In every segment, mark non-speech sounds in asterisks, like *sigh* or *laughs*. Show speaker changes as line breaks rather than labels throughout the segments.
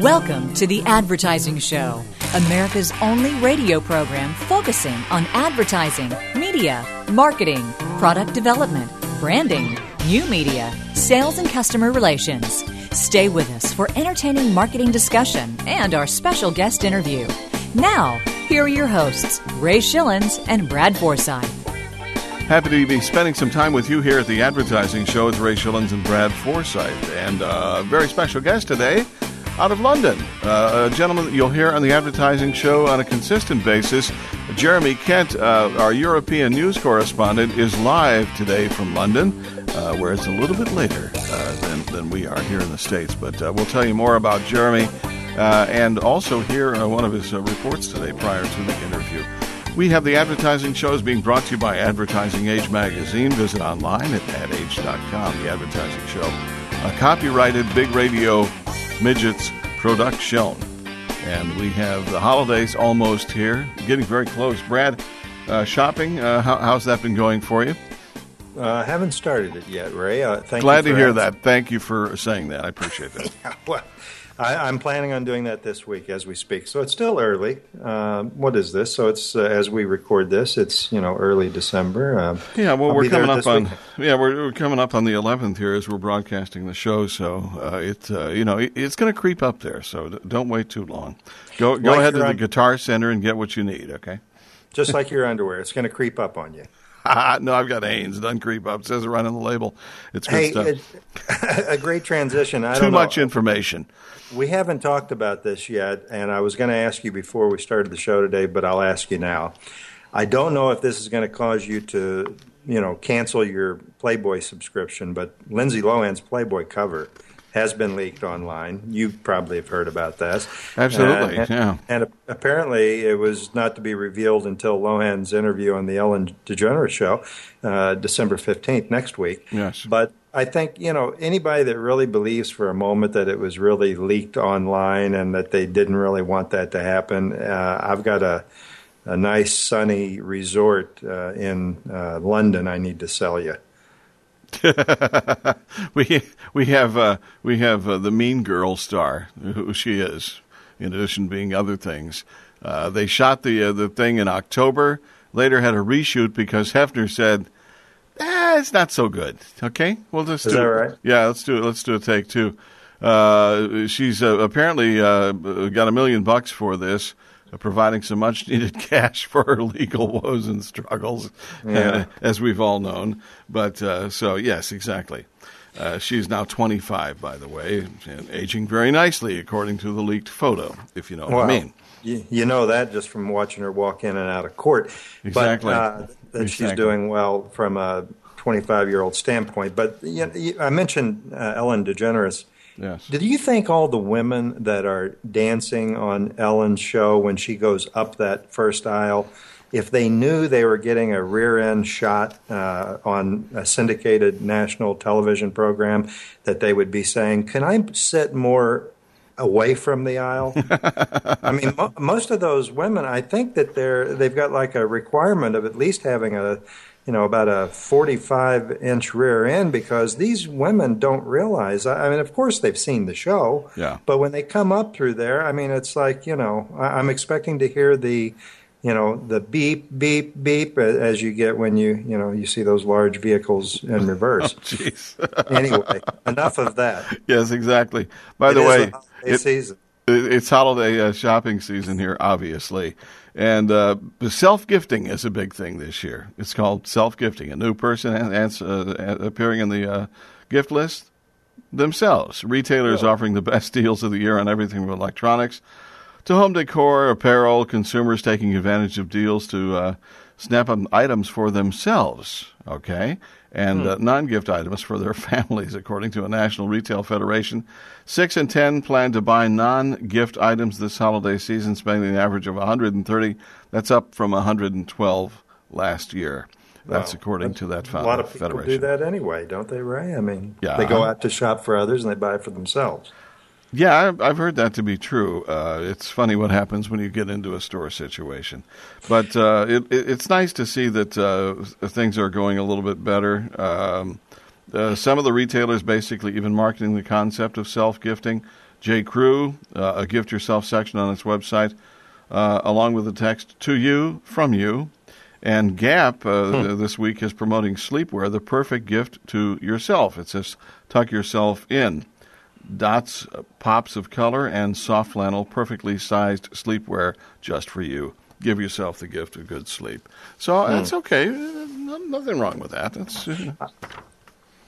Welcome to The Advertising Show, America's only radio program focusing on advertising, media, marketing, product development, branding, new media, sales, and customer relations. Stay with us for entertaining marketing discussion and our special guest interview. Now, here are your hosts, Ray Schilens and Brad Forsythe.
Happy to be spending some time with you here at the Advertising Show with Ray Schilens and Brad Forsythe, And uh, a very special guest today out of London. Uh, a gentleman that you'll hear on the Advertising Show on a consistent basis. Jeremy Kent, uh, our European news correspondent, is live today from London, uh, where it's a little bit later uh, than, than we are here in the States. But uh, we'll tell you more about Jeremy and also hear one of his reports today prior to the interview. We have the advertising shows being brought to you by Advertising Age magazine. Visit online at adage.com. The advertising show, a copyrighted Big Radio Midgets production. And we have the holidays almost here, getting very close. Brad, uh, shopping, uh, how, how's that been going for you?
I uh, haven't started it yet, Ray. Uh,
Glad to hear that. Thank you for saying that. I appreciate that. *laughs*
yeah, well, I, am planning on doing that this week as we speak. So it's still early. Uh, what is this? So it's uh, as we record this, it's you know early December. Uh,
yeah, well, I'll we're coming up on yeah we're, we're, coming up on the 11th here as we're broadcasting the show. So uh, it uh, you know it, it's going to creep up there. So don't wait too long. Go go like ahead to the un- Guitar Center and get what you need. Okay.
Just like your underwear, it's going to creep up on you. *laughs*
no, I've got Hanes. It doesn't creep up. It says it right on the label. It's good
hey, stuff. *laughs* a great transition. I
Too much information.
We haven't talked about this yet, and I was going to ask you before we started the show today, but I'll ask you now. I don't know if this is going to cause you to, you know, cancel your Playboy subscription, but Lindsay Lohan's Playboy cover has been leaked online. You probably have heard about that.
Absolutely,
and,
yeah.
And apparently, it was not to be revealed until Lohan's interview on the Ellen DeGeneres show, uh, December fifteenth, next week.
Yes.
But I think you know anybody that really believes for a moment that it was really leaked online and that they didn't really want that to happen. Uh, I've got a a nice sunny resort uh, in uh, London. I need to sell you. *laughs*
we we have uh, we have uh, the Mean Girl star, who she is, in addition to being other things. Uh, they shot the uh, the thing in October. Later had a reshoot because Hefner said, eh, "It's not so good." Okay,
well let's is do that it. right?
Yeah, let's do it. Let's do a take two. Uh, she's uh, apparently got a million bucks for this providing some much needed *laughs* cash for her legal woes and struggles, yeah. uh, as we've all known. But uh, so, yes, exactly. Uh, she's now 25, by the way, and aging very nicely, according to the leaked photo, if you know
well,
what I mean.
You, you, know that just from watching her walk in and out of court.
Exactly.
But,
uh,
that
exactly.
she's doing well from a 25 year old standpoint. But you know, I mentioned uh, Ellen DeGeneres
Yes.
Did you think all the women that are dancing on Ellen's show when she goes up that first aisle, if they knew they were getting a rear end shot uh, on a syndicated national television program, that they would be saying, Can I sit more away from the aisle? *laughs* I mean, mo- most of those women, I think that they're they've got like a requirement of at least having a you know, about a 45 inch rear end because these women don't realize. I mean, of course, they've seen the show.
Yeah.
But when they come up through there, I mean, it's like, you know, I'm expecting to hear the, you know, the beep, beep, beep as you get when you, you know, you see those large vehicles in *laughs* oh, reverse.
oh,
anyway, enough of that. *laughs*
Yes, exactly. By
it
the way,
it, season.
It's holiday uh, shopping season here, obviously. And uh, self gifting is a big thing this year. It's called self gifting. A new person ans- uh, appearing in the uh, gift list themselves. Retailers offering the best deals of the year on everything from electronics to home decor, apparel, consumers taking advantage of deals to uh, snap up items for themselves. Okay? And hmm. uh, non gift items for their *laughs* families, according to a National Retail Federation. Six in ten plan to buy non gift items this holiday season, spending an average of 130. That's up from 112 last year. That's wow. according
That's,
to that federation.
A lot of people
Federation.
do that anyway, don't they, Ray? I mean,
yeah.
they go out to shop for others and they buy for themselves.
Yeah, I've heard that to be true. Uh, it's funny what happens when you get into a store situation, but uh, it, it, it's nice to see that uh, things are going a little bit better. Um, uh, some of the retailers basically even marketing the concept of self gifting. J. Crew, uh, a gift yourself section on its website, uh, along with the text to you from you. And Gap uh, hmm. this week is promoting sleepwear, the perfect gift to yourself. It says tuck yourself in. Dots, uh, pops of color, and soft flannel, perfectly sized sleepwear just for you. Give yourself the gift of good sleep. So hmm. that's okay. Nothing wrong with that. That's. Uh,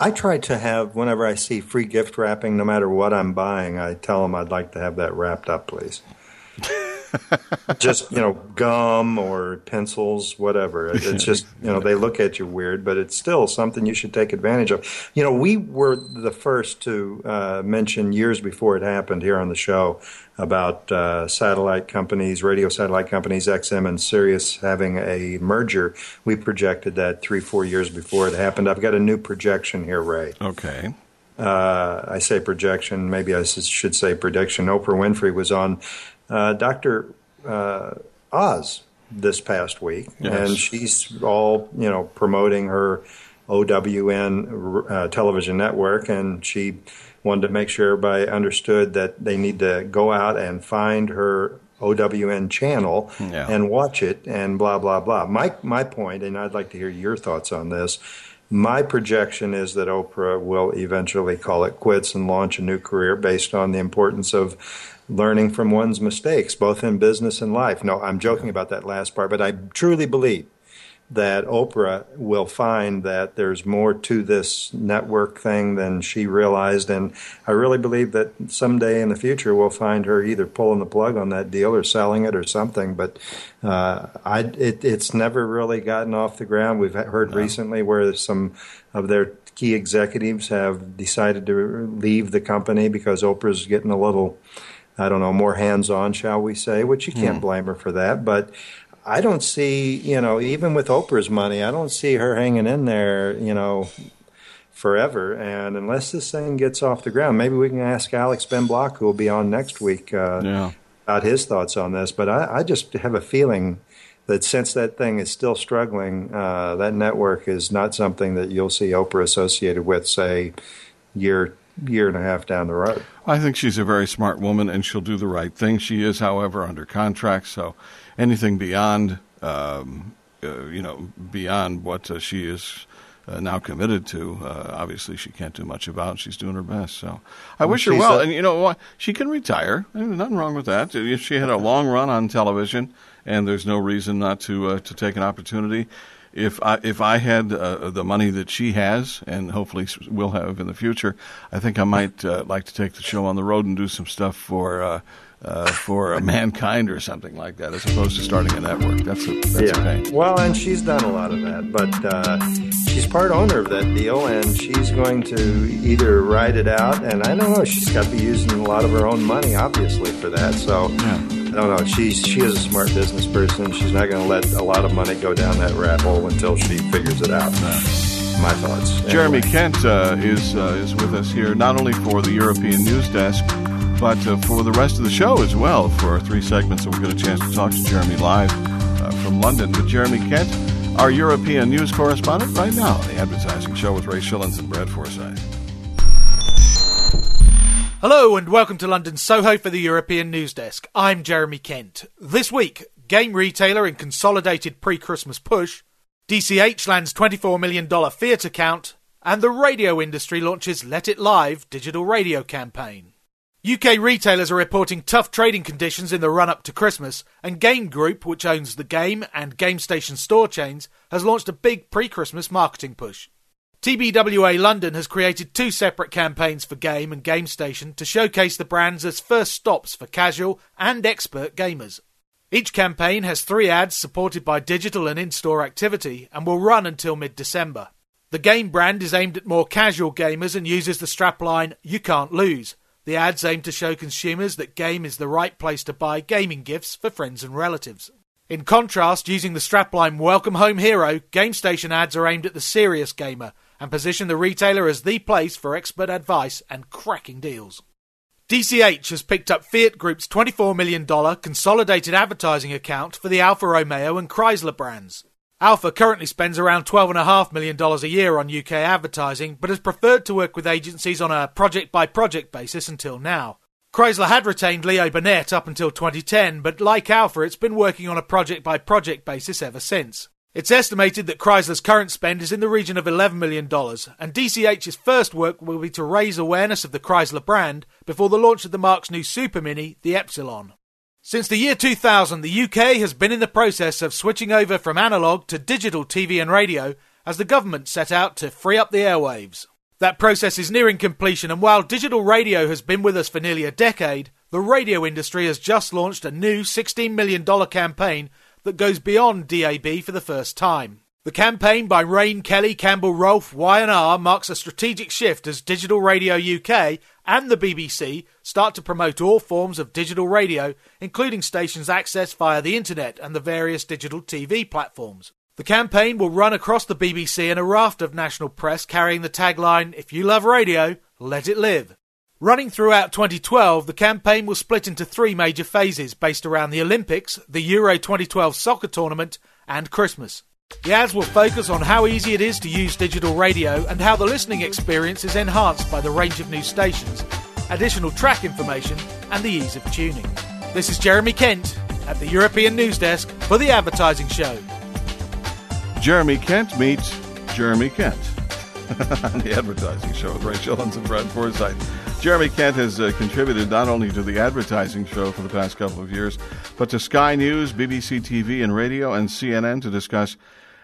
I try to have, whenever I see free gift wrapping, no matter what I'm buying, I tell them I'd like to have that wrapped up, please. *laughs* just you know gum or pencils whatever. It's just you know they look at you weird but it's still something you should take advantage of. You know we were the first to uh, mention years before it happened here on the show about uh, satellite companies radio satellite companies xm and sirius having a merger. We projected that three four years before it happened. I've got a new projection here ray.
Okay.
Uh, I say projection, maybe I should say prediction. Oprah Winfrey was on uh, Dr. Uh, Oz this past week, yes. and she's all you know promoting her OWN uh, television network, and she wanted to make sure everybody understood that they need to go out and find her OWN channel yeah. and watch it, and blah blah blah. My my point, and I'd like to hear your thoughts on this. My projection is that Oprah will eventually call it quits and launch a new career based on the importance of learning from one's mistakes, both in business and life. No, I'm joking about that last part, but I truly believe that Oprah will find that there's more to this network thing than she realized. And I really believe that someday in the future we'll find her either pulling the plug on that deal or selling it or something. But uh, I, it, it's never really gotten off the ground. We've heard no. recently where some of their key executives have decided to leave the company because Oprah's getting a little I don't know, more hands on, shall we say, which you can't mm. blame her for that. But I don't see, you know, even with Oprah's money, I don't see her hanging in there, you know, forever. And unless this thing gets off the ground, maybe we can ask Alex Ben Block, who will be on next week, uh, yeah. about his thoughts on this. But I, I, just have a feeling that since that thing is still struggling, uh, that network is not something that you'll see Oprah associated with, say, year year and a half down the road.
I think she's a very smart woman and she'll do the right thing. She is, however, under contract, so anything beyond, um, uh, you know, beyond what uh, she is uh, now committed to, uh, obviously she can't do much about. She's doing her best. So I well, wish her well. A- and you know, she can retire. There's nothing wrong with that. If she had a long run on television, and there's no reason not to uh, to take an opportunity if I if I had uh, the money that she has, and hopefully will have in the future, I think I might uh, like to take the show on the road and do some stuff for. Uh, uh, for mankind or something like that, as opposed to starting a network. That's a that's
yeah.
a pain.
Well, and she's done a lot of that, but uh, she's part owner of that deal, and she's going to either ride it out, and I don't know. She's got to be using a lot of her own money, obviously, for that. So. Yeah I don't. She's she is a smart business person. She's not going to let a lot of money go down that rat hole until she figures it out. My thoughts.
Anyway. Jeremy Kent uh, is uh, is with us here not only for the European News Desk, but uh, for the rest of the show as well. For our three segments, and we'll get a chance to talk to Jeremy live uh, from London. But Jeremy Kent, our European news correspondent, right now on the Advertising Show with Ray Schilens and Brad Forsythe.
Hello and welcome to London Soho for the European News Desk. I'm Jeremy Kent. This week, game retailer in consolidated pre-Christmas push, DCH lands $24 million theatre count, and the radio industry launches Let It Live digital radio campaign. UK retailers are reporting tough trading conditions in the run up to Christmas, and Game Group, which owns the Game and Game Station store chains, has launched a big pre Christmas marketing push. TBWA London has created two separate campaigns for Game and GameStation to showcase the brands as first stops for casual and expert gamers. Each campaign has three ads supported by digital and in store activity and will run until mid December. The Game brand is aimed at more casual gamers and uses the strapline You Can't Lose. The ads aim to show consumers that Game is the right place to buy gaming gifts for friends and relatives. In contrast, using the strapline Welcome Home Hero, GameStation ads are aimed at the serious gamer and position the retailer as the place for expert advice and cracking deals. DCH has picked up Fiat Group's $24 million consolidated advertising account for the Alfa Romeo and Chrysler brands. Alfa currently spends around $12.5 million a year on UK advertising, but has preferred to work with agencies on a project by project basis until now. Chrysler had retained Leo Burnett up until 2010, but like Alfa, it's been working on a project by project basis ever since. It's estimated that Chrysler's current spend is in the region of $11 million, and DCH's first work will be to raise awareness of the Chrysler brand before the launch of the mark's new Super Mini, the Ypsilon. Since the year 2000, the UK has been in the process of switching over from analogue to digital TV and radio as the government set out to free up the airwaves. That process is nearing completion, and while digital radio has been with us for nearly a decade, the radio industry has just launched a new $16 million campaign that goes beyond DAB for the first time. The campaign by Rainey Kelly, Campbell Roalfe, Y&R marks a strategic shift as Digital Radio UK and the BBC start to promote all forms of digital radio, including stations accessed via the internet and the various digital TV platforms. The campaign will run across the BBC in a raft of national press carrying the tagline, If you love radio, let it live. Running throughout 2012, the campaign will split into three major phases based around the Olympics, the Euro 2012 soccer tournament, and Christmas. The ads will focus on how easy it is to use digital radio and how the listening experience is enhanced by the range of new stations, additional track information, and the ease of tuning. This is Jeremy Kent at the European News Desk for the Advertising Show.
Jeremy Kent meets Jeremy Kent on *laughs* the advertising show with Rachel and Brad Forsythe. Jeremy Kent has uh, contributed not only to the advertising show for the past couple of years, but to Sky News, BBC TV and radio, and CNN to discuss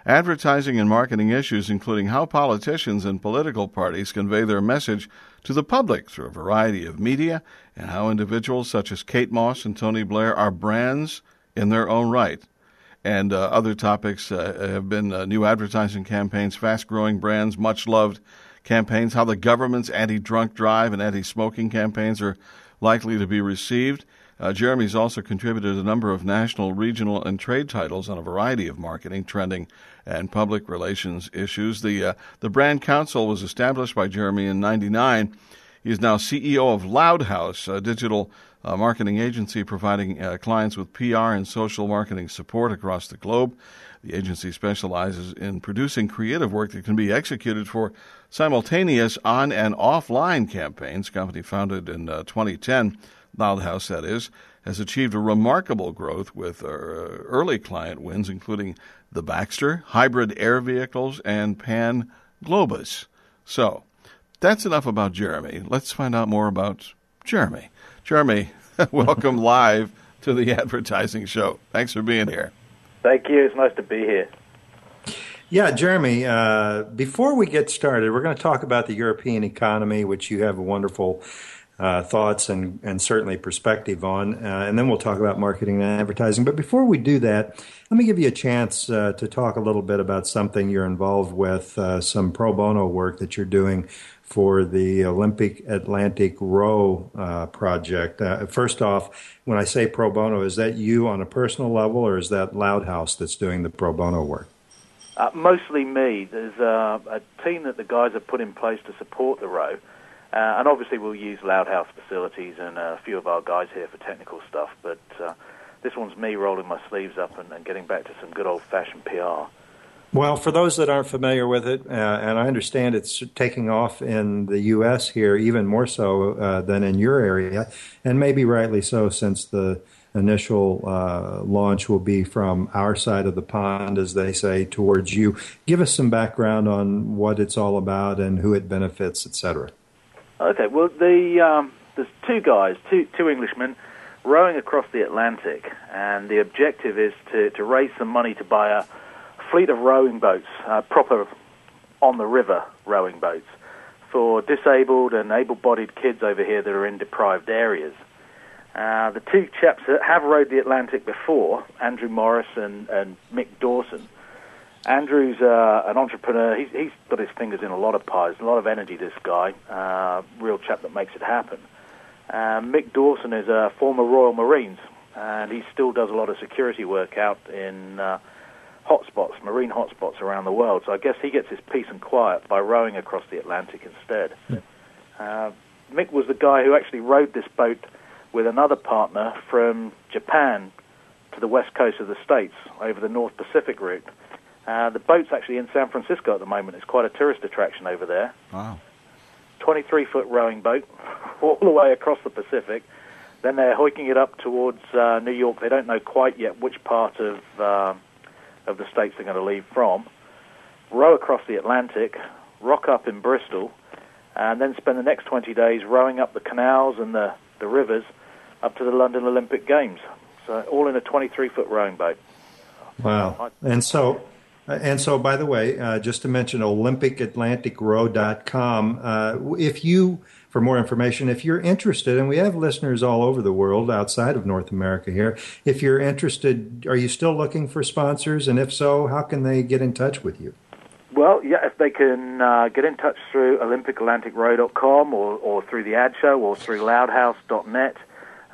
advertising and marketing issues, including how politicians and political parties convey their message to the public through a variety of media, and how individuals such as Kate Moss and Tony Blair are brands in their own right. And uh, other topics uh, have been uh, new advertising campaigns, fast growing brands, much loved campaigns, how the government's anti drunk drive and anti smoking campaigns are likely to be received. Uh, Jeremy's also contributed a number of national, regional, and trade titles on a variety of marketing, trending, and public relations issues. The, uh, the Brand Counsel was established by Jeremy in 99. He is now CEO of Loudhouse, a digital a marketing agency providing uh, clients with PR and social marketing support across the globe. The agency specializes in producing creative work that can be executed for simultaneous on and offline campaigns. Company founded in uh, 2010, Loudhouse that is, has achieved a remarkable growth with uh, early client wins, including the Baxter, hybrid air vehicles, and Pan Globus. So, that's enough about Jeremy. Let's find out more about Jeremy. Jeremy, *laughs* welcome *laughs* live to the advertising show. Thanks for being here.
Thank you. It's nice to be here.
Yeah, Jeremy, uh, before we get started, we're going to talk about the European economy, which you have wonderful uh, thoughts and, and certainly perspective on. Uh, and then we'll talk about marketing and advertising. But before we do that, let me give you a chance uh, to talk a little bit about something you're involved with, uh, some pro bono work that you're doing for the Olympic Atlantic Row uh, project. Uh, first off, when I say pro bono, is that you on a personal level, or is that Loud House that's doing the pro bono work?
Uh, mostly me. There's uh, a team that the guys have put in place to support the row, uh, and obviously we'll use Loud House facilities and a few of our guys here for technical stuff. But uh, this one's me rolling my sleeves up and, and getting back to some good old-fashioned PR.
Well, for those that aren't familiar with it, uh, and I understand it's taking off in the U.S. here even more so uh, than in your area, and maybe rightly so, since the initial uh, launch will be from our side of the pond, as they say, towards you. Give us some background on what it's all about and who it benefits, etc.
Okay, well, the um, there's two guys, two two Englishmen, rowing across the Atlantic, and the objective is to to raise some money to buy a fleet of rowing boats, uh, proper on the river rowing boats, for disabled and able bodied kids over here that are in deprived areas. Uh, the two chaps that have rowed the Atlantic before, Andrew Morris and, and Mick Dawson. Andrew's uh, an entrepreneur. He's, he's got his fingers in a lot of pies, a lot of energy, this guy. Uh, real chap that makes it happen. Uh, Mick Dawson is a former Royal Marines, and he still does a lot of security work out in uh, hotspots, marine hotspots around the world. So I guess he gets his peace and quiet by rowing across the Atlantic instead. Hmm. Uh, Mick was the guy who actually rowed this boat with another partner from Japan to the west coast of the States over the North Pacific route. Uh, the boat's actually in San Francisco at the moment. It's quite a tourist attraction over there.
Wow.
23 foot rowing boat *laughs* all the way across the Pacific. Then they're hoiking it up towards uh, New York. They don't know quite yet which part of uh, of the states they're going to leave from. Row across the Atlantic, rock up in Bristol, and then spend the next 20 days rowing up the canals and the, the rivers up to the London Olympic Games. So all in a 23 foot rowing boat.
Wow! And so and so, by the way, uh, just to mention OlympicAtlanticRow.com, uh, if you, for more information, if you're interested, and we have listeners all over the world outside of North America here, if you're interested, are you still looking for sponsors? And if so, how can they get in touch with you?
Well, yeah, if they can uh, get in touch through OlympicAtlanticRow.com or, or through the ad show or through loudhouse.net.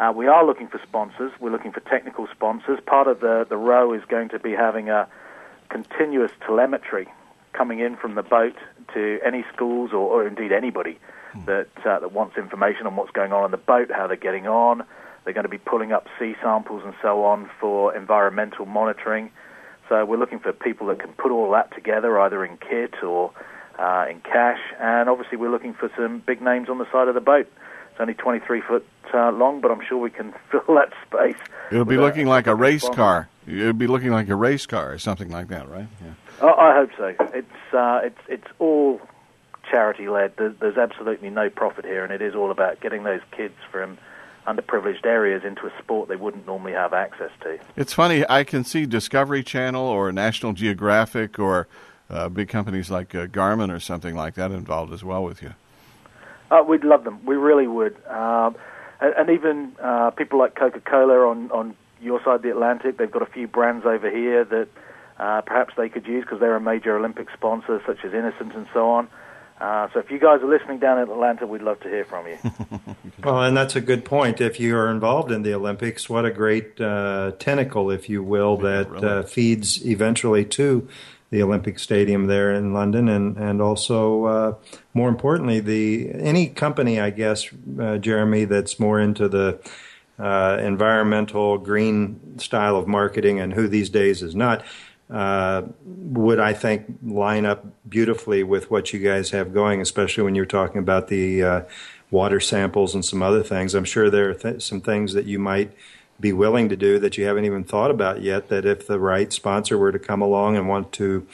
Uh, we are looking for sponsors. We're looking for technical sponsors. Part of the, the row is going to be having a continuous telemetry coming in from the boat to any schools or, or indeed anybody hmm. that uh, that wants information on what's going on on the boat, how they're getting on. They're going to be pulling up sea samples and so on for environmental monitoring. So we're looking for people that can put all that together, either in kit or uh, in cash. And obviously, we're looking for some big names on the side of the boat. It's only 23 foot uh, long, but I'm sure we can *laughs* fill that space.
It'll be looking like a race car. It'll be looking like a race car or something like that, right?
Yeah. Oh, I hope so. It's uh, it's it's all charity led. There's, there's absolutely no profit here, and it is all about getting those kids from underprivileged areas into a sport they wouldn't normally have access to.
It's funny. I can see Discovery Channel or National Geographic or uh, big companies like uh, Garmin or something like that involved as well with you.
Uh, we'd love them. We really would. Um, and, and, even uh, people like Coca-Cola on on your side of the Atlantic. They've got a few brands over here that uh, perhaps they could use because they're a major Olympic sponsor, such as Innocent and so on. Uh, so if you guys are listening down in Atlanta, we'd love to hear from you. *laughs*
well, and that's a good point. If you are involved in the Olympics, what a great uh, tentacle, if you will, that uh, feeds eventually to the Olympic Stadium there in London, and and also uh, more importantly, the any company, I guess, uh, Jeremy, that's more into the uh, environmental, green style of marketing, and who these days is not, uh, would I think line up beautifully with what you guys have going, especially when you're talking about the uh, water samples and some other things. I'm sure there are th- some things that you might be willing to do that you haven't even thought about yet. That if the right sponsor were to come along and want to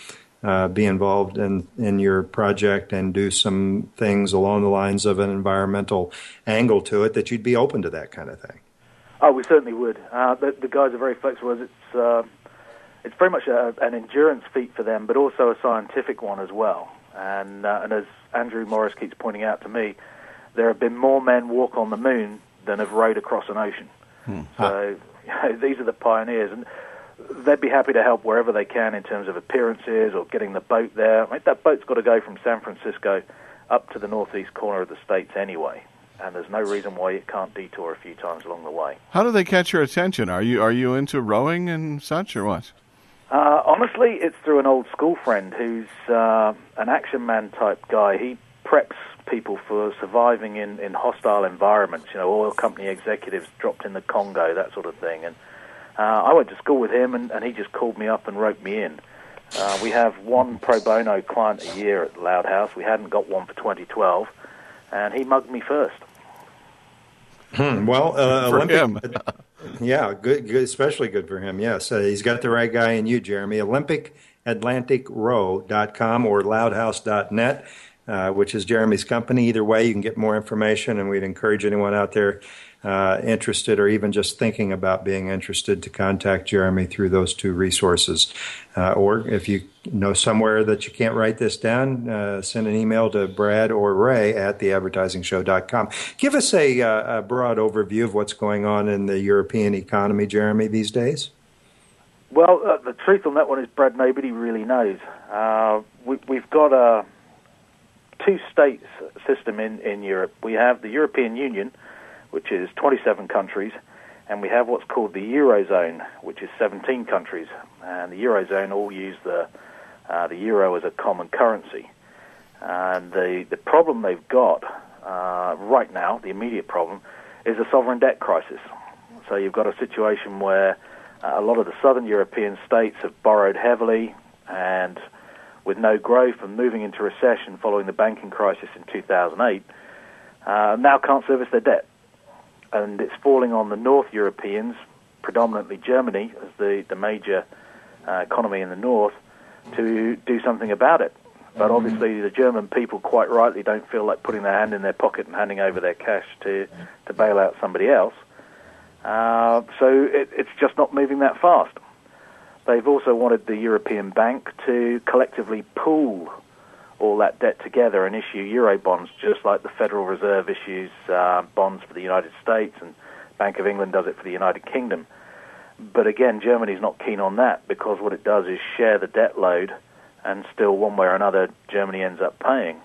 uh, be involved in, in your project and do some things along the lines of an environmental angle to it, that you'd be open to that kind of thing.
Oh, we certainly would. Uh, the, the, guys are very flexible. It's uh, it's very much a, an endurance feat for them, but also a scientific one as well. And uh, and as Andrew Morris keeps pointing out to me, there have been more men walk on the moon than have rowed across an ocean. Hmm. So you know, *laughs* these are the pioneers, and they'd be happy to help wherever they can in terms of appearances or getting the boat there. I mean, that boat's got to go from San Francisco up to the northeast corner of the states anyway and there's no reason why it can't detour a few times along the way.
How do they catch your attention? Are you are you into rowing and such, or what?
Uh, honestly, it's through an old school friend who's uh, an action man type guy. He preps people for surviving in, in hostile environments. You know, oil company executives dropped in the Congo, that sort of thing. And uh, I went to school with him, and, and he just called me up and roped me in. Uh, we have one pro bono client a year at Loud House. We hadn't got one for 2012, and he mugged me first.
Hmm, well, uh,
for Olympic, him.
yeah, good, good, especially good for him. Yes, uh, he's got the right guy in you, Jeremy. OlympicAtlanticRow.com or loudhouse.net, uh, which is Jeremy's company. Either way, you can get more information, and we'd encourage anyone out there uh, interested or even just thinking about being interested to contact Jeremy through those two resources. Uh, or if you know somewhere that you can't write this down, uh, send an email to Brad or Ray at theadvertisingshow.com. Give us a, uh, a broad overview of what's going on in the European economy, Jeremy, these days.
Well, uh, the truth on that one is, Brad, nobody really knows. We, have got a two state system in, in Europe. We have the European Union, which is 27 countries, and we have what's called the Eurozone, which is 17 countries. And the Eurozone all use the, uh, the euro as a common currency. And the, the problem they've got uh, right now, the immediate problem, is a sovereign debt crisis. So you've got a situation where uh, a lot of the southern European states have borrowed heavily and with no growth and moving into recession following the banking crisis in 2008, uh, now can't service their debt and it's falling on the North Europeans, predominantly Germany as the, the major uh, economy in the North, to do something about it. But obviously, the German people quite rightly don't feel like putting their hand in their pocket and handing over their cash to, to bail out somebody else. Uh, so it, it's just not moving that fast. They've also wanted the European Bank to collectively pool all that debt together and issue euro bonds, just like the Federal Reserve issues uh, bonds for the United States and Bank of England does it for the United Kingdom. But again, Germany's not keen on that because what it does is share the debt load, and still, one way or another, Germany ends up paying.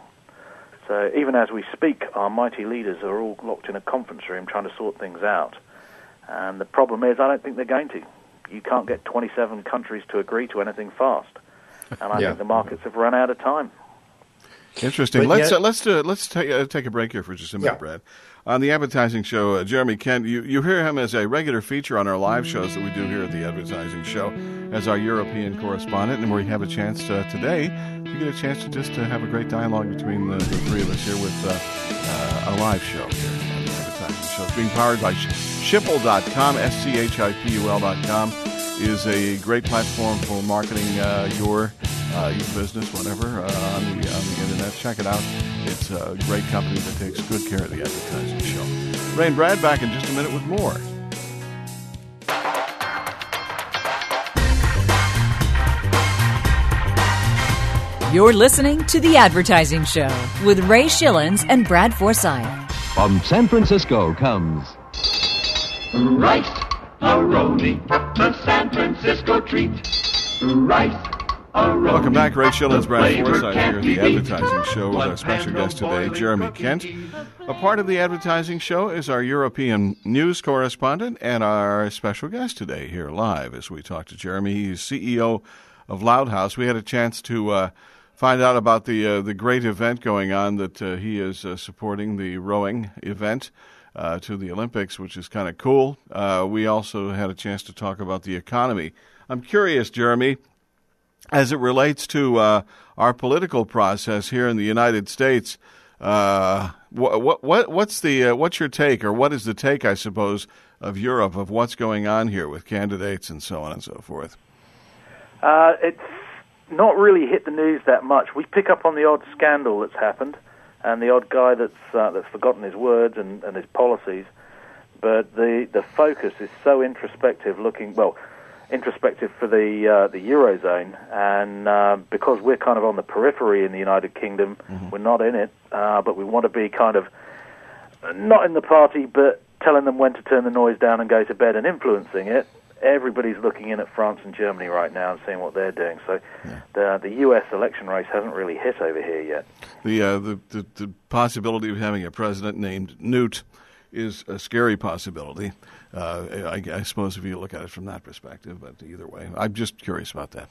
So even as we speak, our mighty leaders are all locked in a conference room trying to sort things out. And the problem is, I don't think they're going to. You can't get 27 countries to agree to anything fast. And I
Yeah.
think the markets have run out of time.
Interesting.
But
let's
yet-
uh, let's do, let's take uh, take a break here for just a minute,
Yeah.
Brad. On the advertising show, uh, Jeremy Kent, you, you hear him as a regular feature on our live shows that we do here at the advertising show as our European correspondent, and we have a chance uh, today to get a chance to just to have a great dialogue between the, the three of us here with uh, uh, a live show here on the advertising show. It's being powered by Sh- Schipul.com, S-C-H-I-P-U-L.com is a great platform for marketing uh, your uh, your business, whatever, uh, on the on the internet. Check it out. It's a great company that takes good care of the advertising show. Ray and Brad back in just a minute with more.
You're listening to The Advertising Show with Ray Schilens and Brad Forsythe.
From San Francisco comes
Rice Aroni, the San Francisco treat. Rice
Welcome back, Ray Schilens, Brad Forsythe here at the
can't be beat.
advertising show with our special guest today, Jeremy Kent. A part of the advertising show is our European news correspondent and our special guest today here live as we talk to Jeremy. He's CEO of Loud House. We had a chance to uh, find out about the uh, the great event going on that uh, he is uh, supporting, the rowing event uh, to the Olympics, which is kind of cool. Uh, we also had a chance to talk about the economy. I'm curious, Jeremy, as it relates to uh, our political process here in the United States, uh, what, what, what, what's the uh, what's your take, or what is the take, I suppose, of Europe of what's going on here with candidates and so on and so forth?
Uh, it's not really hit the news that much. We pick up on the odd scandal that's happened, and the odd guy that's uh, that's forgotten his words and, and his policies. But the the focus is so introspective, looking well, introspective for the uh, the eurozone, and uh, because we're kind of on the periphery in the United Kingdom, we're not in it, uh, but we want to be kind of not in the party, but telling them when to turn the noise down and go to bed and influencing it. Everybody's looking in at France and Germany right now and seeing what they're doing. So the the U.S. election race hasn't really hit over here yet.
The, uh, the, the the possibility of having a president named Newt is a scary possibility. Uh, I, I suppose if you look at it from that perspective, but either way, I'm just curious about that.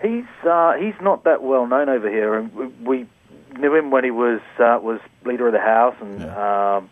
He's uh, he's not that well known over here, and we- knew him when he was uh, was leader of the House, and um,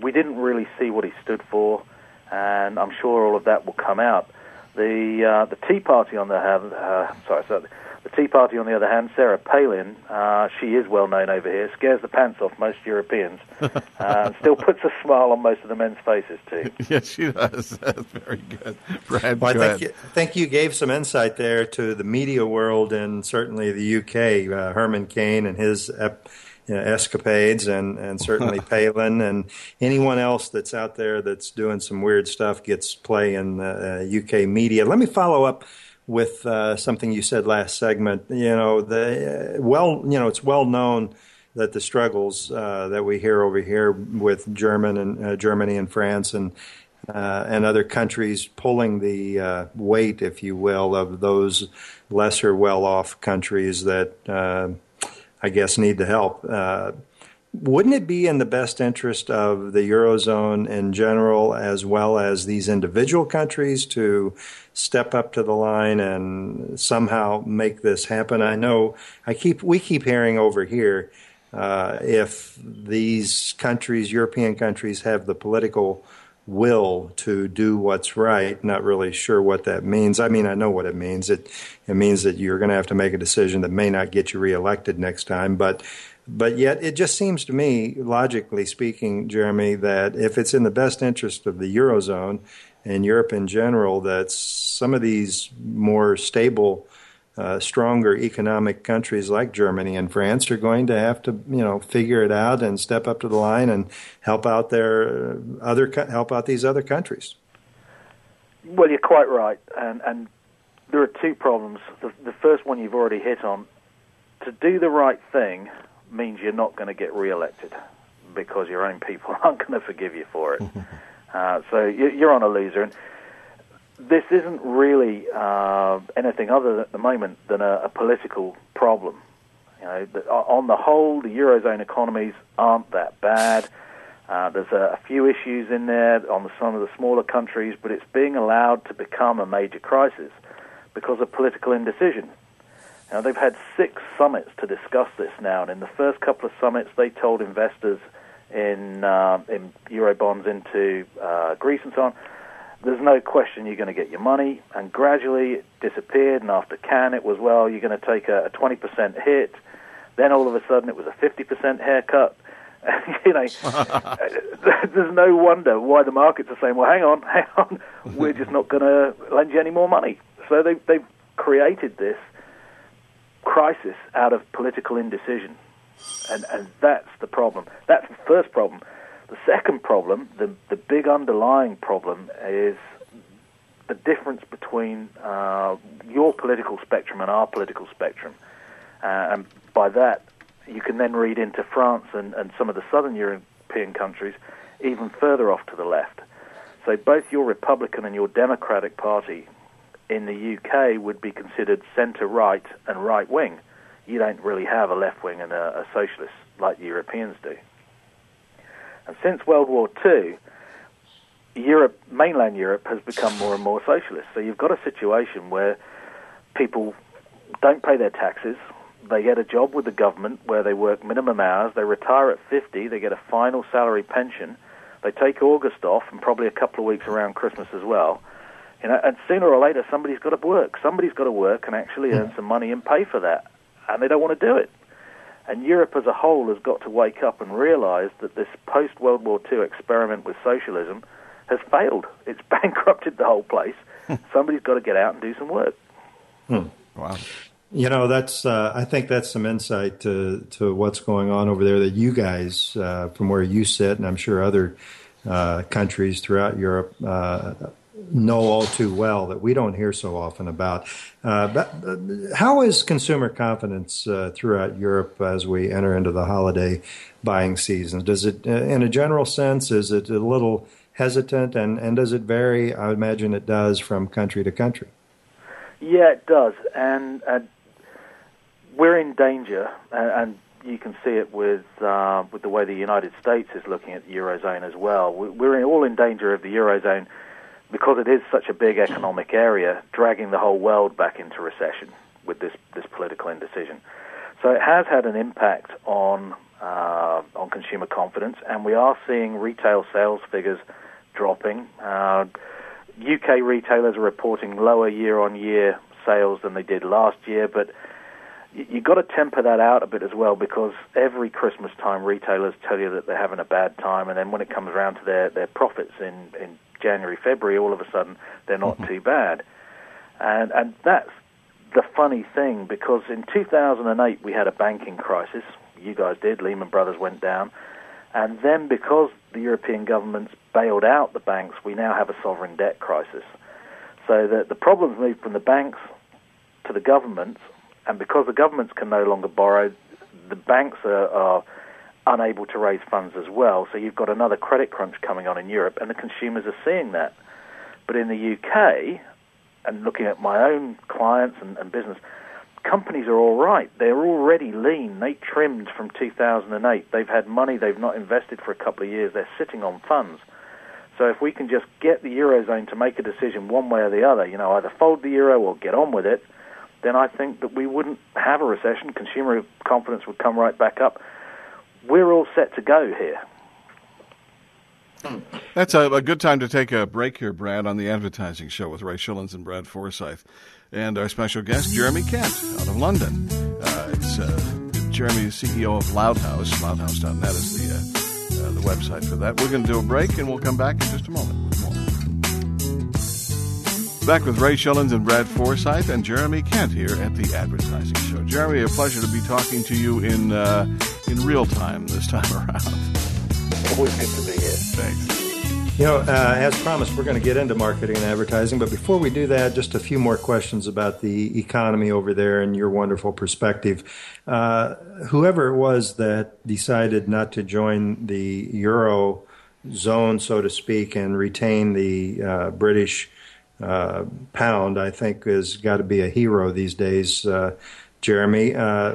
we didn't really see what he stood for, and I'm sure all of that will come out. The uh, the Tea Party on the hand, uh, sorry, sorry, the Tea Party on the other hand, Sarah Palin, uh, she is well known over here, scares the pants off most Europeans, uh, *laughs* and still puts a smile on most of the men's faces too. *laughs*
yes, she does. *laughs* That's very good, Brad.
Well, I think
ahead.
you, I think you gave some insight there to the media world and certainly the UK. Uh, Herman Cain and his ep, you know, escapades, and, and certainly *laughs* Palin and anyone else that's out there that's doing some weird stuff gets play in uh, UK media. Let me follow up with uh, something you said last segment. You know, the uh, well, you know, it's well known that the struggles uh, that we hear over here with German and uh, Germany and France and uh, and other countries pulling the uh, weight, if you will, of those lesser well-off countries that uh, I guess need the help. Uh, wouldn't it be in the best interest of the eurozone in general, as well as these individual countries, to step up to the line and somehow make this happen? I know I keep we keep hearing over here uh, if these countries, European countries, have the political will to do what's right. Not really sure what that means. I mean, I know what it means. It it means that you're going to have to make a decision that may not get you reelected next time, but But yet, it just seems to me, logically speaking, Jeremy, that if it's in the best interest of the Eurozone and Europe in general, that some of these more stable, uh, stronger economic countries like Germany and France are going to have to, you know, figure it out and step up to the line and help out their other help out these other countries.
Well, you're quite right, and and there are two problems. The, the first one you've already hit on. To do the right thing means you're not going to get re-elected because your own people *laughs* aren't going to forgive you for it. *laughs* uh, so you're on a loser, and this isn't really uh, anything other at the moment than a, a political problem. You know, the, on the whole, the eurozone economies aren't that bad. Uh, there's a, a, few issues in there on the, some of the smaller countries, but it's being allowed to become a major crisis because of political indecision. Now, they've had six summits to discuss this now, and in the first couple of summits, they told investors in, uh, in euro bonds into uh, Greece and so on, there's no question you're going to get your money, and gradually it disappeared, and after Cannes, it was, well, you're going to take a, a 20% hit, then all of a sudden it was a 50% haircut, *laughs* you know, *laughs* there's no wonder why the markets are saying, "Well, hang on, *laughs* hang on, we're just not going to lend you any more money." So they they've created this crisis out of political indecision, and and that's the problem. That's the first problem. The second problem, the the big underlying problem, is the difference between uh, your political spectrum and our political spectrum, uh, and by that you can then read into France and, and some of the southern European countries even further off to the left. So both your Republican and your Democratic Party in the UK would be considered centre right and right wing. You don't really have a left wing and a, a socialist like the Europeans do. And since World War II, Europe, mainland Europe, has become more and more socialist. So you've got a situation where people don't pay their taxes, they get a job with the government where they work minimum hours, they retire at 50, they get a final salary pension, they take August off and probably a couple of weeks around Christmas as well. You know, and sooner or later somebody's got to work. Somebody's got to work and actually hmm. earn some money and pay for that. And they don't want to do it. And Europe as a whole has got to wake up and realize that this post World War II experiment with socialism has failed. It's *laughs* bankrupted the whole place. Somebody's got to get out and do some work.
Hmm. Wow.
You know, that's uh, I think that's some insight to to what's going on over there that you guys, uh, from where you sit, and I'm sure other uh, countries throughout Europe uh, know all too well that we don't hear so often about. Uh, but uh, how is consumer confidence throughout Europe as we enter into the holiday buying season? Does it, in a general sense, is it a little hesitant, and, and does it vary? I imagine it does from country to country.
Yeah, it does, and we're in danger, and you can see it with uh, with the way the United States is looking at the eurozone as well. We're all in danger of the eurozone because it is such a big economic area, dragging the whole world back into recession with this this political indecision. So it has had an impact on uh, on consumer confidence, and we are seeing retail sales figures dropping. Uh, UK retailers are reporting lower year-on-year sales than they did last year, but you've got to temper that out a bit as well because every Christmas time retailers tell you that they're having a bad time, and then when it comes around to their, their profits in, in January, February, all of a sudden they're not mm-hmm. too bad. And, and that's the funny thing because in 2008 we had a banking crisis. You guys did. Lehman Brothers went down. And then because the European governments bailed out the banks, we now have a sovereign debt crisis. So the, the problems moved from the banks to the governments and because the governments can no longer borrow, the banks are, are unable to raise funds as well. So you've got another credit crunch coming on in Europe, and the consumers are seeing that. But in the UK, and looking at my own clients and, and business, companies are all right. They're already lean. They trimmed from 2008. They've had money they've not invested for a couple of years. They're sitting on funds. So if we can just get the eurozone to make a decision one way or the other, you know, either fold the euro or get on with it, then I think that we wouldn't have a recession. Consumer confidence would come right back up. We're all set to go here.
That's a, a, good time to take a break here, Brad, on the advertising show with Ray Schilens and Brad Forsythe. And our special guest, Jeremy Kent, out of London. Uh, it's uh, Jeremy CEO of Loudhouse. Loudhouse.net is the, uh, uh, the website for that. We're going to do a break, and we'll come back in just a moment. Back with Ray Schilens and Brad Forsythe and Jeremy Kent here at the Advertising Show. Jeremy, a pleasure to be talking to you in uh, in real time this time *laughs* around.
Always good to be here.
Thanks.
You know, uh, as promised, we're going to get into marketing and advertising. But before we do that, just a few more questions about the economy over there and your wonderful perspective. Uh, whoever it was that decided not to join the euro zone, so to speak, and retain the uh, British uh, pound, I think, has got to be a hero these days. Jeremy, uh,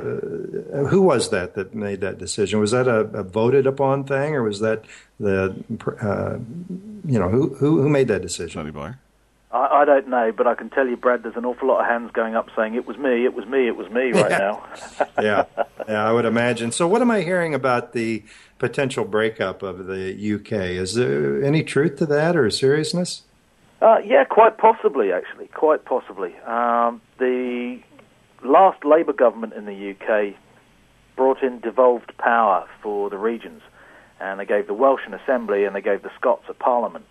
who was that that made that decision? Was that a, a voted upon thing, or was that the uh, you know who, who who made that decision?
Tony Blair.
I, I don't know, but I can tell you, Brad, there's an awful lot of hands going up saying it was me, it was me, it was me right now. *laughs*
yeah, yeah, I would imagine. So, what am I hearing about the potential breakup of the UK? Is there any truth to that, or seriousness?
Uh, yeah, quite possibly, actually, quite possibly. Um, the last Labour government in the UK brought in devolved power for the regions, and they gave the Welsh an assembly and they gave the Scots a parliament.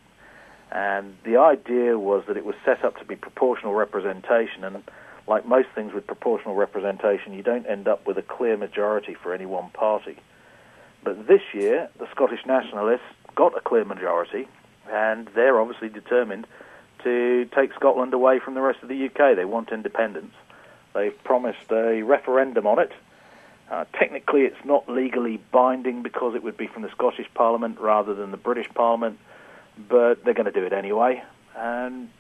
And the idea was that it was set up to be proportional representation, and like most things with proportional representation, you don't end up with a clear majority for any one party. But this year, the Scottish Nationalists got a clear majority, and they're obviously determined to take Scotland away from the rest of the UK. They want independence. They've promised a referendum on it. Uh, technically, it's not legally binding because it would be from the Scottish Parliament rather than the British Parliament, but they're going to do it anyway. And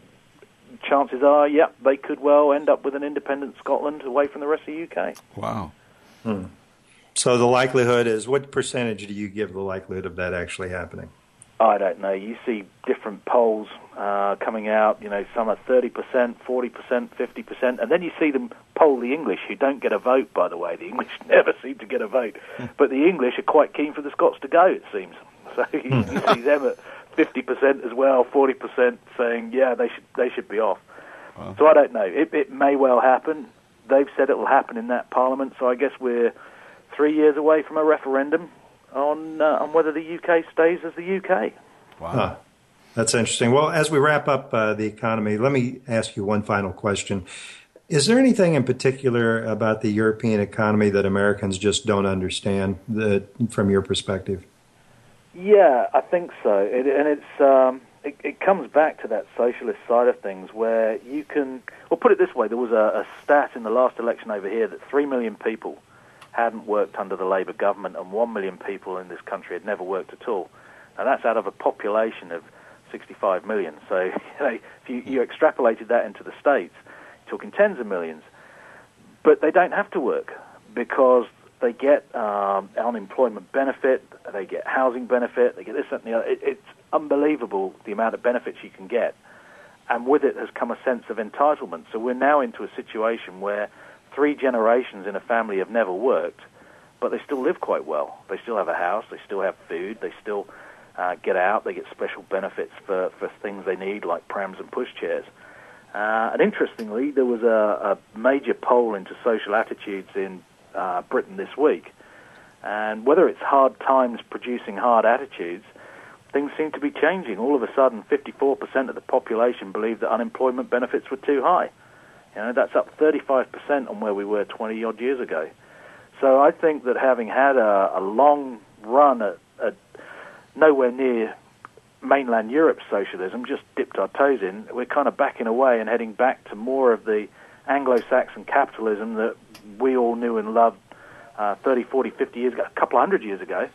chances are, yeah, they could well end up with an independent Scotland away from the rest of the UK.
Wow.
So, the likelihood is what percentage do you give the likelihood of that actually happening?
I don't know. You see different polls uh, coming out. You know, some are thirty percent, forty percent, fifty percent, and then you see them poll the English, who don't get a vote. By the way, the English *laughs* never seem to get a vote, but the English are quite keen for the Scots to go. It seems. *laughs* So you, you see them at fifty percent as well, forty percent saying, yeah, they should they should be off. So I don't know. It, it may well happen. They've said it will happen in that Parliament. So I guess we're three years away from a referendum on uh, on whether the UK stays as the UK.
Wow.
Huh. That's interesting. Well, as we wrap up uh, the economy, let me ask you one final question. Is there anything in particular about the European economy that Americans just don't understand that, from your perspective?
Yeah, I think so. It, and it's um, it, it comes back to that socialist side of things, where you can. Well, put it this way: there was a, a stat in the last election over here that three million people hadn't worked under the Labour government, and one million people in this country had never worked at all. Now that's out of a population of 65 million. So *laughs* you know, if you, you extrapolated that into the states, you're talking tens of millions. But they don't have to work because they get um, unemployment benefit, they get housing benefit, they get this that, and the other. It, it's unbelievable the amount of benefits you can get, and with it has come a sense of entitlement. So we're now into a situation where three generations in a family have never worked, but they still live quite well. They still have a house, they still have food, they still uh, get out, they get special benefits for, for things they need like prams and pushchairs. Uh, and interestingly, there was a, a major poll into social attitudes in uh, Britain this week. And whether it's hard times producing hard attitudes, things seem to be changing. All of a sudden, 54% of the population believe that unemployment benefits were too high. You know, that's up 35% on where we were 20 odd years ago. So I think that having had a, a long run at, at nowhere near mainland Europe's socialism, just dipped our toes in, we're kind of backing away and heading back to more of the Anglo-Saxon capitalism that we all knew and loved uh, 30, 40, 50 years ago, a couple of hundred years ago,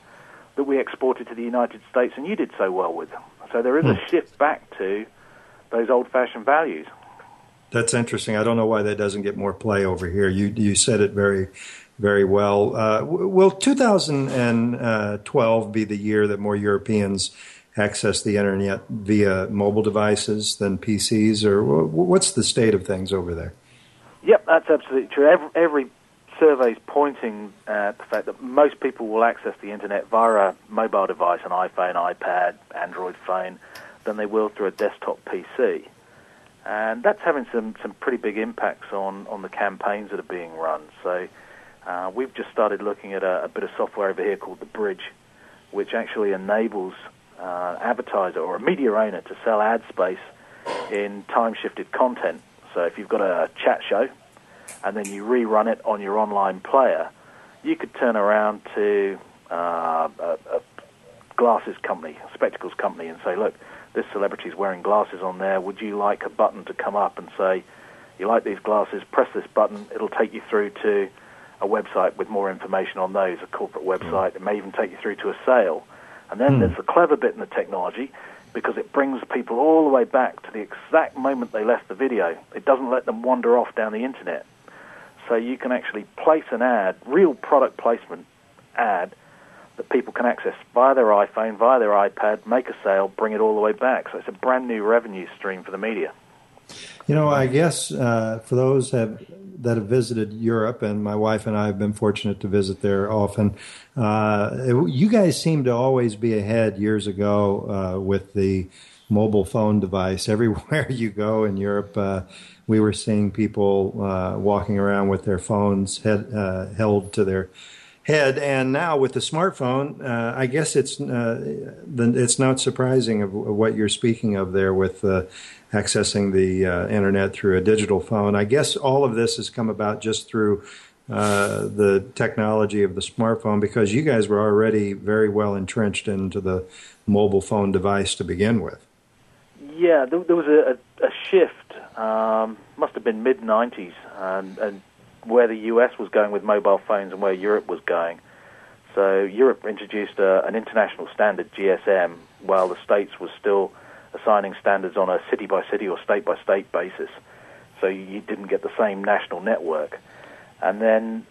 that we exported to the United States and you did so well with. So there is a shift back to those old-fashioned values.
That's interesting. I don't know why that doesn't get more play over here. You you said it very, very well. Uh, will 2012 be the year that more Europeans access the internet via mobile devices than PCs, or wh- what's the state of things over there?
Yep, that's absolutely true. Every, every survey is pointing at the fact that most people will access the internet via a mobile device, an iPhone, iPad, Android phone, than they will through a desktop PC. And that's having some, some pretty big impacts on, on the campaigns that are being run. So Uh, we've just started looking at a, a, bit of software over here called the Bridge, which actually enables uh, advertiser or a media owner to sell ad space in time-shifted content. So if you've got a chat show and then you rerun it on your online player, you could turn around to uh, a, a glasses company, a spectacles company, and say, look, this celebrity's wearing glasses on there. Would you like a button to come up and say, you like these glasses, press this button. It'll take you through to a website with more information on those, a corporate website. It may even take you through to a sale. And then mm. there's the clever bit in the technology because it brings people all the way back to the exact moment they left the video. It doesn't let them wander off down the internet. So you can actually place an ad, real product placement ad, that people can access via their iPhone, via their iPad, make a sale, bring it all the way back. So it's a brand new revenue stream for the media.
You know, I guess uh, for those have, that have visited Europe, and my wife and I have been fortunate to visit there often, uh, you guys seem to always be ahead years ago uh, with the mobile phone device. *laughs* Everywhere you go in Europe, uh, we were seeing people uh, walking around with their phones head, uh, held to their head. And now with the smartphone, uh, I guess it's uh, it's not surprising of, what you're speaking of there with uh, accessing the uh, internet through a digital phone. I guess all of this has come about just through. Uh, the technology of the smartphone, because you guys were already very well entrenched into the mobile phone device to begin with.
Yeah, there, there was a, a, shift. Um, must have been mid '90s, and, and where the US was going with mobile phones and where Europe was going. So Europe introduced a, an international standard, GSM, while the States was still assigning standards on a city by city or state by state basis. So you didn't get the same national network. And then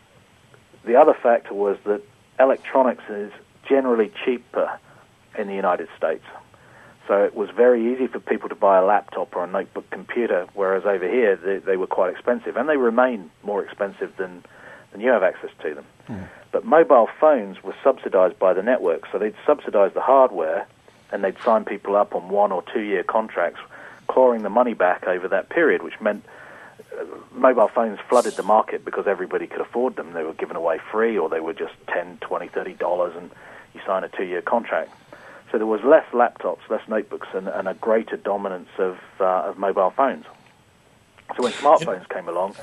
the other factor was that electronics is generally cheaper in the United States. So it was very easy for people to buy a laptop or a notebook computer, whereas over here they, they were quite expensive, and they remain more expensive than, than you have access to them. Mm. But mobile phones were subsidized by the network, so they'd subsidize the hardware, and they'd sign people up on one or two year contracts, clawing the money back over that period, which meant uh, mobile phones flooded the market because everybody could afford them. They were given away free, or they were just ten, twenty, thirty dollars, and you sign a two year contract. So there was less laptops, less notebooks, and, and a greater dominance of, uh, of mobile phones. So when smartphones came along,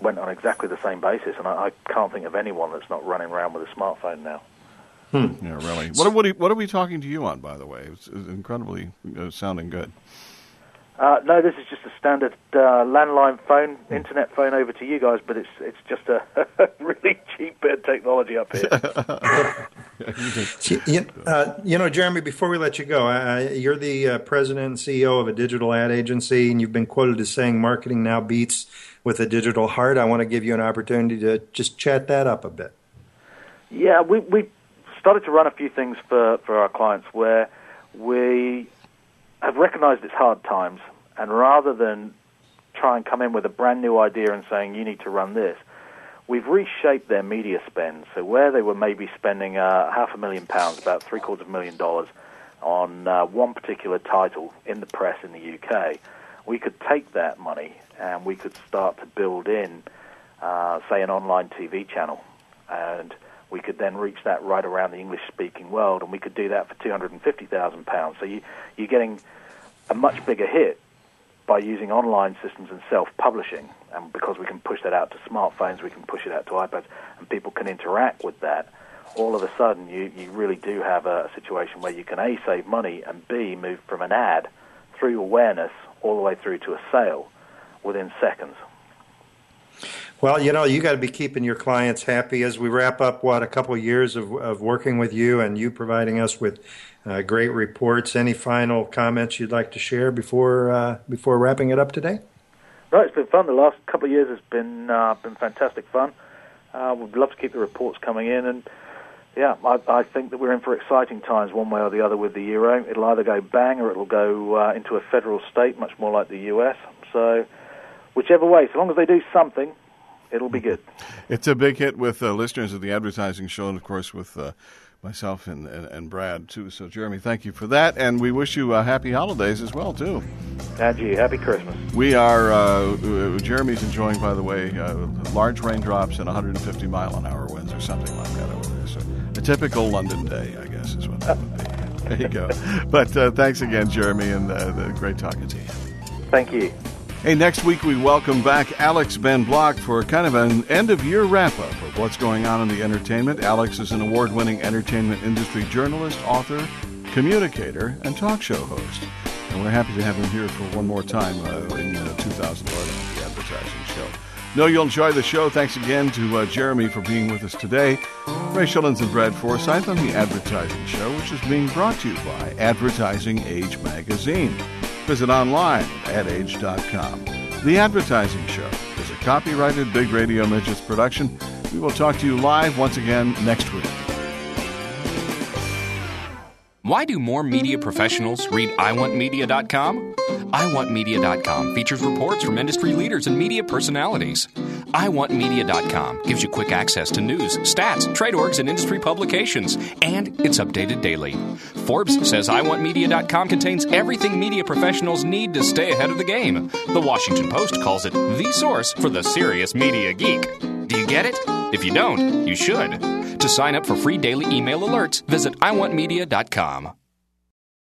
went on exactly the same basis, and I, I can't think of anyone that's not running around with a smartphone now.
Hmm. Yeah, really. What, what, are, what are we talking to you on, by the way? It's, it's incredibly uh, sounding good.
Uh, no, this is just a standard uh, landline phone, hmm. internet phone over to you guys, but it's it's just a *laughs* really cheap bit of technology up here. *laughs*
you, uh, you, know, Jeremy, before we let you go, you're the uh, president and CEO of a digital ad agency, and you've been quoted as saying marketing now beats with a digital heart. I want to give you an opportunity to just chat that up a bit.
Yeah, we, we started to run a few things for, for our clients where we have recognized it's hard times, and rather than try and come in with a brand new idea and saying, you need to run this, we've reshaped their media spend. So where they were maybe spending uh, half a million pounds, about three quarters of a million dollars, on uh, one particular title in the press in the UK, we could take that money and we could start to build in, uh, say, an online TV channel. And we could then reach that right around the English-speaking world, and we could do that for two hundred and fifty thousand pounds. So you, you're getting a much bigger hit by using online systems and self-publishing, and because we can push that out to smartphones, we can push it out to iPads, and people can interact with that. All of a sudden, you, you really do have a situation where you can a save money and b move from an ad through awareness all the way through to a sale within seconds.
Well, you know, you got to be keeping your clients happy as we wrap up what a couple of years of, of working with you and you providing us with uh, great reports. Any final comments you'd like to share before uh, before wrapping it up today?
Right, it's been fun. The last couple of years has been uh, been fantastic fun. Uh, we'd love to keep the reports coming in, and yeah, I, I, think that we're in for exciting times, one way or the other, with the euro. It'll either go bang or it'll go uh, into a federal state, much more like the US. So, whichever way, so long as they do something, it'll be good.
It's a big hit with uh, listeners of the advertising show, and of course with uh, myself and, and, and, Brad too. So Jeremy, thank you for that, and we wish you uh, happy holidays as well too.
And happy Christmas.
We are. Uh, uh Jeremy's enjoying, by the way, uh, large raindrops and 150 mile an hour winds or something like that over there. So a typical London day, I guess, is what that would be. There you go. *laughs* But uh, thanks again, Jeremy, and uh, great talking to you.
Thank you.
Hey, next week we welcome back Alex Ben Block for kind of an end of year wrap up of what's going on in the entertainment. Alex is an award winning entertainment industry journalist, author, communicator, and talk show host. And we're happy to have him here for one more time uh, in uh, 2011 the Advertising Show. Know you'll enjoy the show. Thanks again to uh, Jeremy for being with us today. Ray Schilens and Brad Forsythe on the Advertising Show, which is being brought to you by Advertising Age Magazine. Visit online at age.com. The Advertising Show is a copyrighted Big Radio Midgets production. We will talk to you live once again next week.
Why do more media professionals read iwantmedia.com? iwantmedia.com features reports from industry leaders and media personalities. iwantmedia.com gives you quick access to news, stats, trade orgs, and industry publications, and it's updated daily. Forbes says iwantmedia.com contains everything media professionals need to stay ahead of the game. The Washington Post calls it the source for the serious media geek. Do you get it? If you don't, you should. To sign up for free daily email alerts, visit iwantmedia.com.